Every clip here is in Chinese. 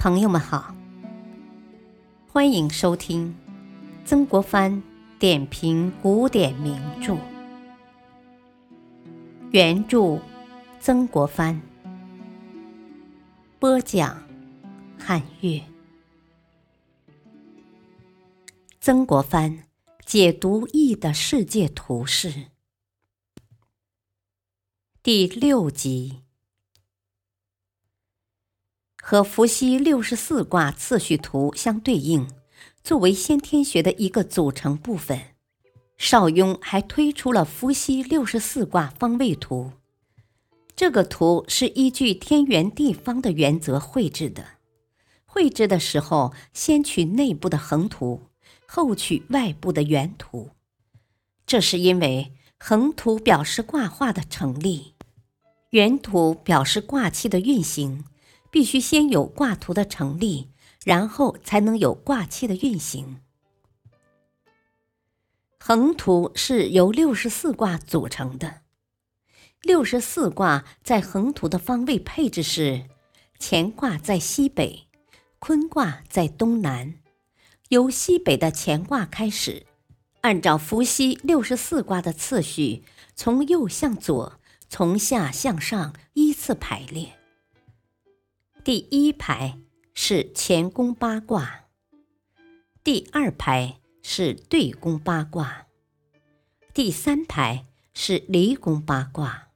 朋友们好，欢迎收听曾国藩点评古典名著，原著曾国藩，播讲汉乐，曾国藩解读易的世界图示第六集。和伏羲六十四卦次序图相对应，作为先天学的一个组成部分，邵雍还推出了伏羲六十四卦方位图。这个图是依据天圆地方的原则绘制的。绘制的时候，先取内部的横图，后取外部的圆图。这是因为横图表示卦画的成立，圆图表示卦气的运行。必须先有卦图的成立，然后才能有卦气的运行。横图是由六十四卦组成的，六十四卦在横图的方位配置是：乾卦在西北，坤卦在东南。由西北的乾卦开始，按照伏羲六十四卦的次序，从右向左，从下向上依次排列。第一排是乾宫八卦，第二排是兑宫八卦，第三排是离宫八卦，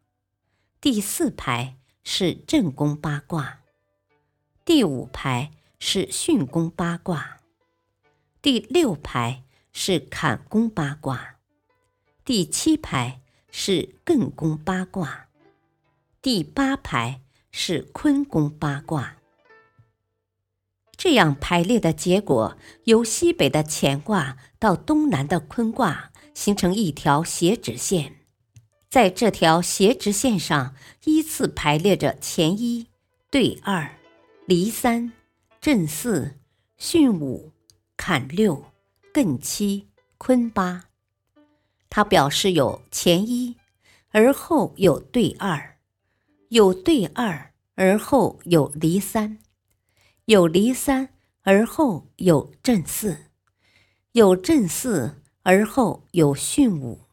第四排是震宫八卦，第五排是巽宫八卦，第六排是坎宫八卦，第七排是艮宫八卦，第八排。是坤宫八卦，这样排列的结果，由西北的乾卦到东南的坤卦形成一条斜直线，在这条斜直线上依次排列着乾一、兑二、离三、震四、巽五、坎六、艮七、坤八。它表示有乾一，而后有兑二。有对二，而后有离三；有离三，而后有震四；有震四，而后有巽五；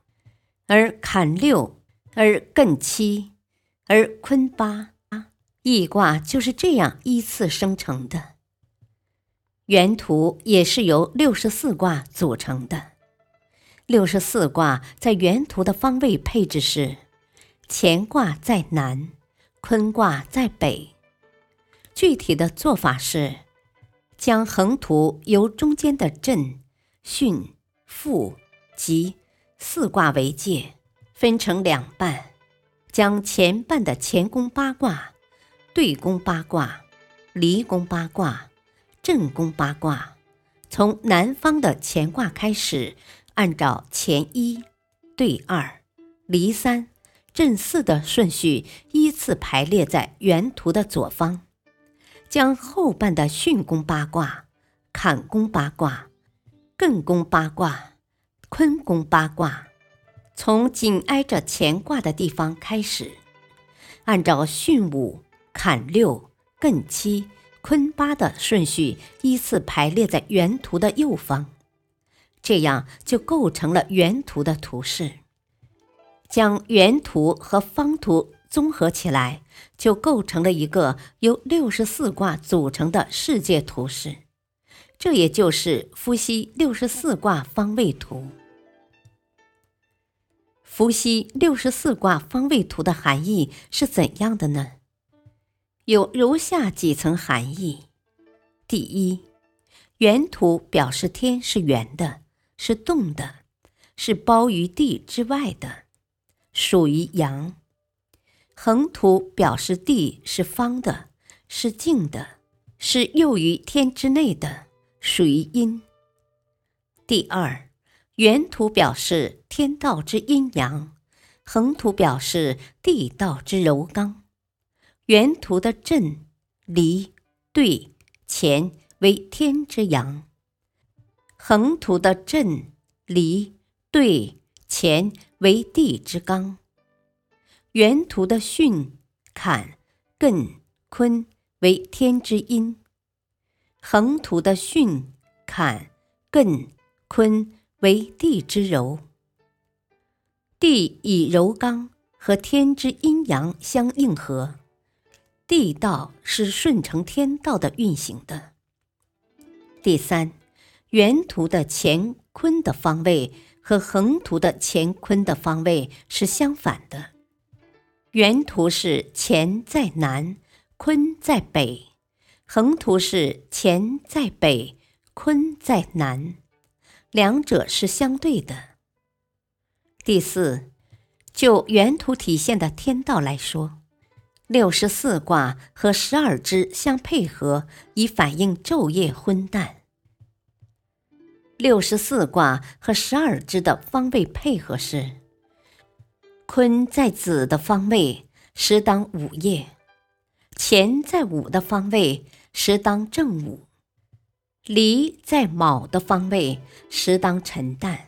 而坎六，而艮七，而坤八。易卦就是这样依次生成的。原图也是由六十四卦组成的。六十四卦在原图的方位配置是：乾卦在南。坤卦在北，具体的做法是，将横图由中间的震、巽、复、吉四卦为界，分成两半，将前半的乾宫八卦、兑宫八卦、离宫八卦、震宫八卦，从南方的乾卦开始，按照乾一、兑二、离三。震四的顺序依次排列在原图的左方，将后半的巽宫八卦、坎宫八卦、艮宫八卦、坤宫八卦，从紧挨着乾卦的地方开始，按照巽五、坎六、艮七、坤八的顺序依次排列在原图的右方，这样就构成了原图的图示。将圆图和方图综合起来，就构成了一个由六十四卦组成的世界图式。这也就是伏羲六十四卦方位图。伏羲六十四卦方位图的含义是怎样的呢？有如下几层含义：第一，圆图表示天是圆的，是动的，是包于地之外的。属于阳，横图表示地是方的，是静的，是囿于天之内的，属于阴。第二，圆图表示天道之阴阳，横图表示地道之柔刚。圆图的震、离、兑、乾为天之阳，横图的震、离、兑。乾为地之刚，原图的巽、坎、艮、坤为天之阴，横图的巽、坎、艮、坤为地之柔，地以柔刚和天之阴阳相应合，地道是顺承天道的运行的。第三，原图的乾坤的方位和横图的乾坤的方位是相反的，原图是乾在南，坤在北。横图是乾在北，坤在南，两者是相对的。第四，就原图体现的天道来说，六十四卦和十二支相配合，以反映昼夜昏淡。六十四卦和十二支的方位配合是：坤在子的方位，时当午夜；乾在午的方位。时当正午，离在卯的方位，时当晨旦；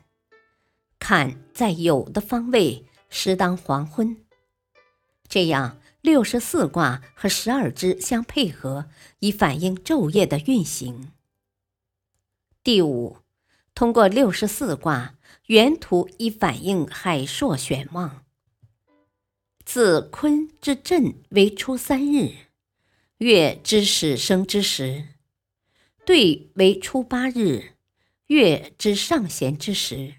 坎在酉的方位，时当黄昏。这样，六十四卦和十二支相配合，以反映昼夜的运行。第五，通过六十四卦原图，以反映海朔玄望。自坤之震为初三日。月之始生之时，兑为初八日；月之上弦之时，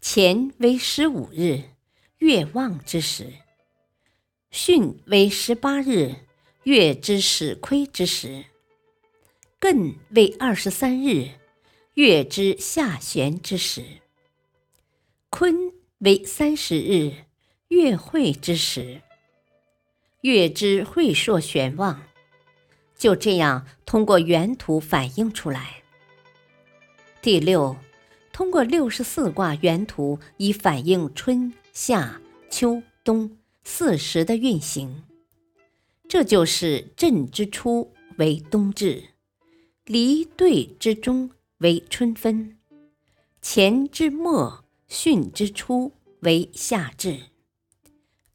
乾为十五日；月旺之时，巽为十八日；月之始亏之时，艮为二十三日；月之下弦之时，坤为三十日；月会之时。月之会朔玄望，就这样通过原图反映出来。第六，通过六十四卦原图以反映春夏秋冬四时的运行。这就是震之初为冬至，离兑之中为春分，乾之末巽之初为夏至，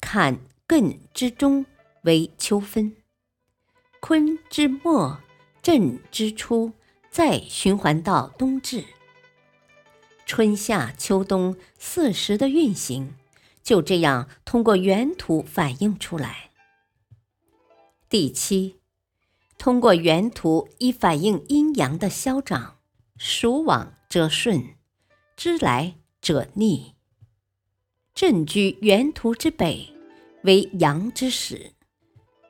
坎艮之中。为秋分，坤之末，震之初，再循环到冬至。春夏秋冬四时的运行，就这样通过原图反映出来。第七，通过原图以反映阴阳的消长，属往则顺，知来者逆。震居原图之北，为阳之始。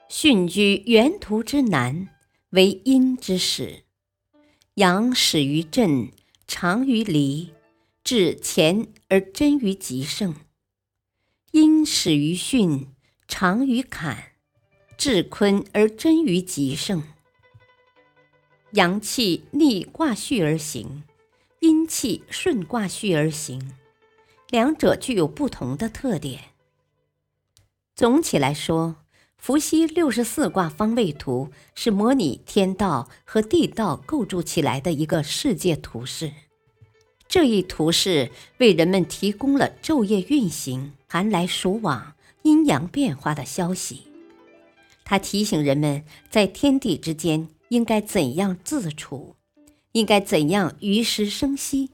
巽居原图之南，为阴之始。阳始于震，长于离，至乾而臻于极盛；阴始于巽，长于坎，至坤而臻于极盛。阳气逆卦序而行，阴气顺卦序而行，两者具有不同的特点。总体来说。伏羲六十四卦方位图是模拟天道和地道构筑起来的一个世界图示。这一图示为人们提供了昼夜运行、寒来暑往、阴阳变化的消息。它提醒人们在天地之间应该怎样自处，应该怎样于时生息。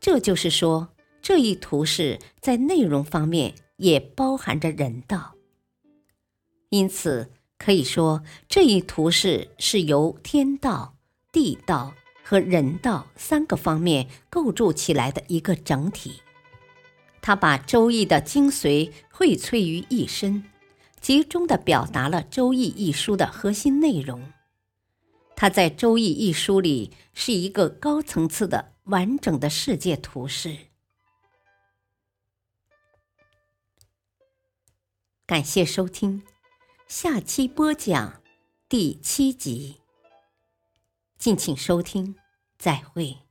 这就是说，这一图示在内容方面也包含着人道。因此，可以说这一图示是由天道、地道和人道三个方面构筑起来的一个整体。它把《周易》的精髓荟萃于一身，集中地表达了《周易》一书的核心内容。他在《周易》一书里是一个高层次的、完整的世界图式。感谢收听。下期播讲第七集，敬请收听，再会。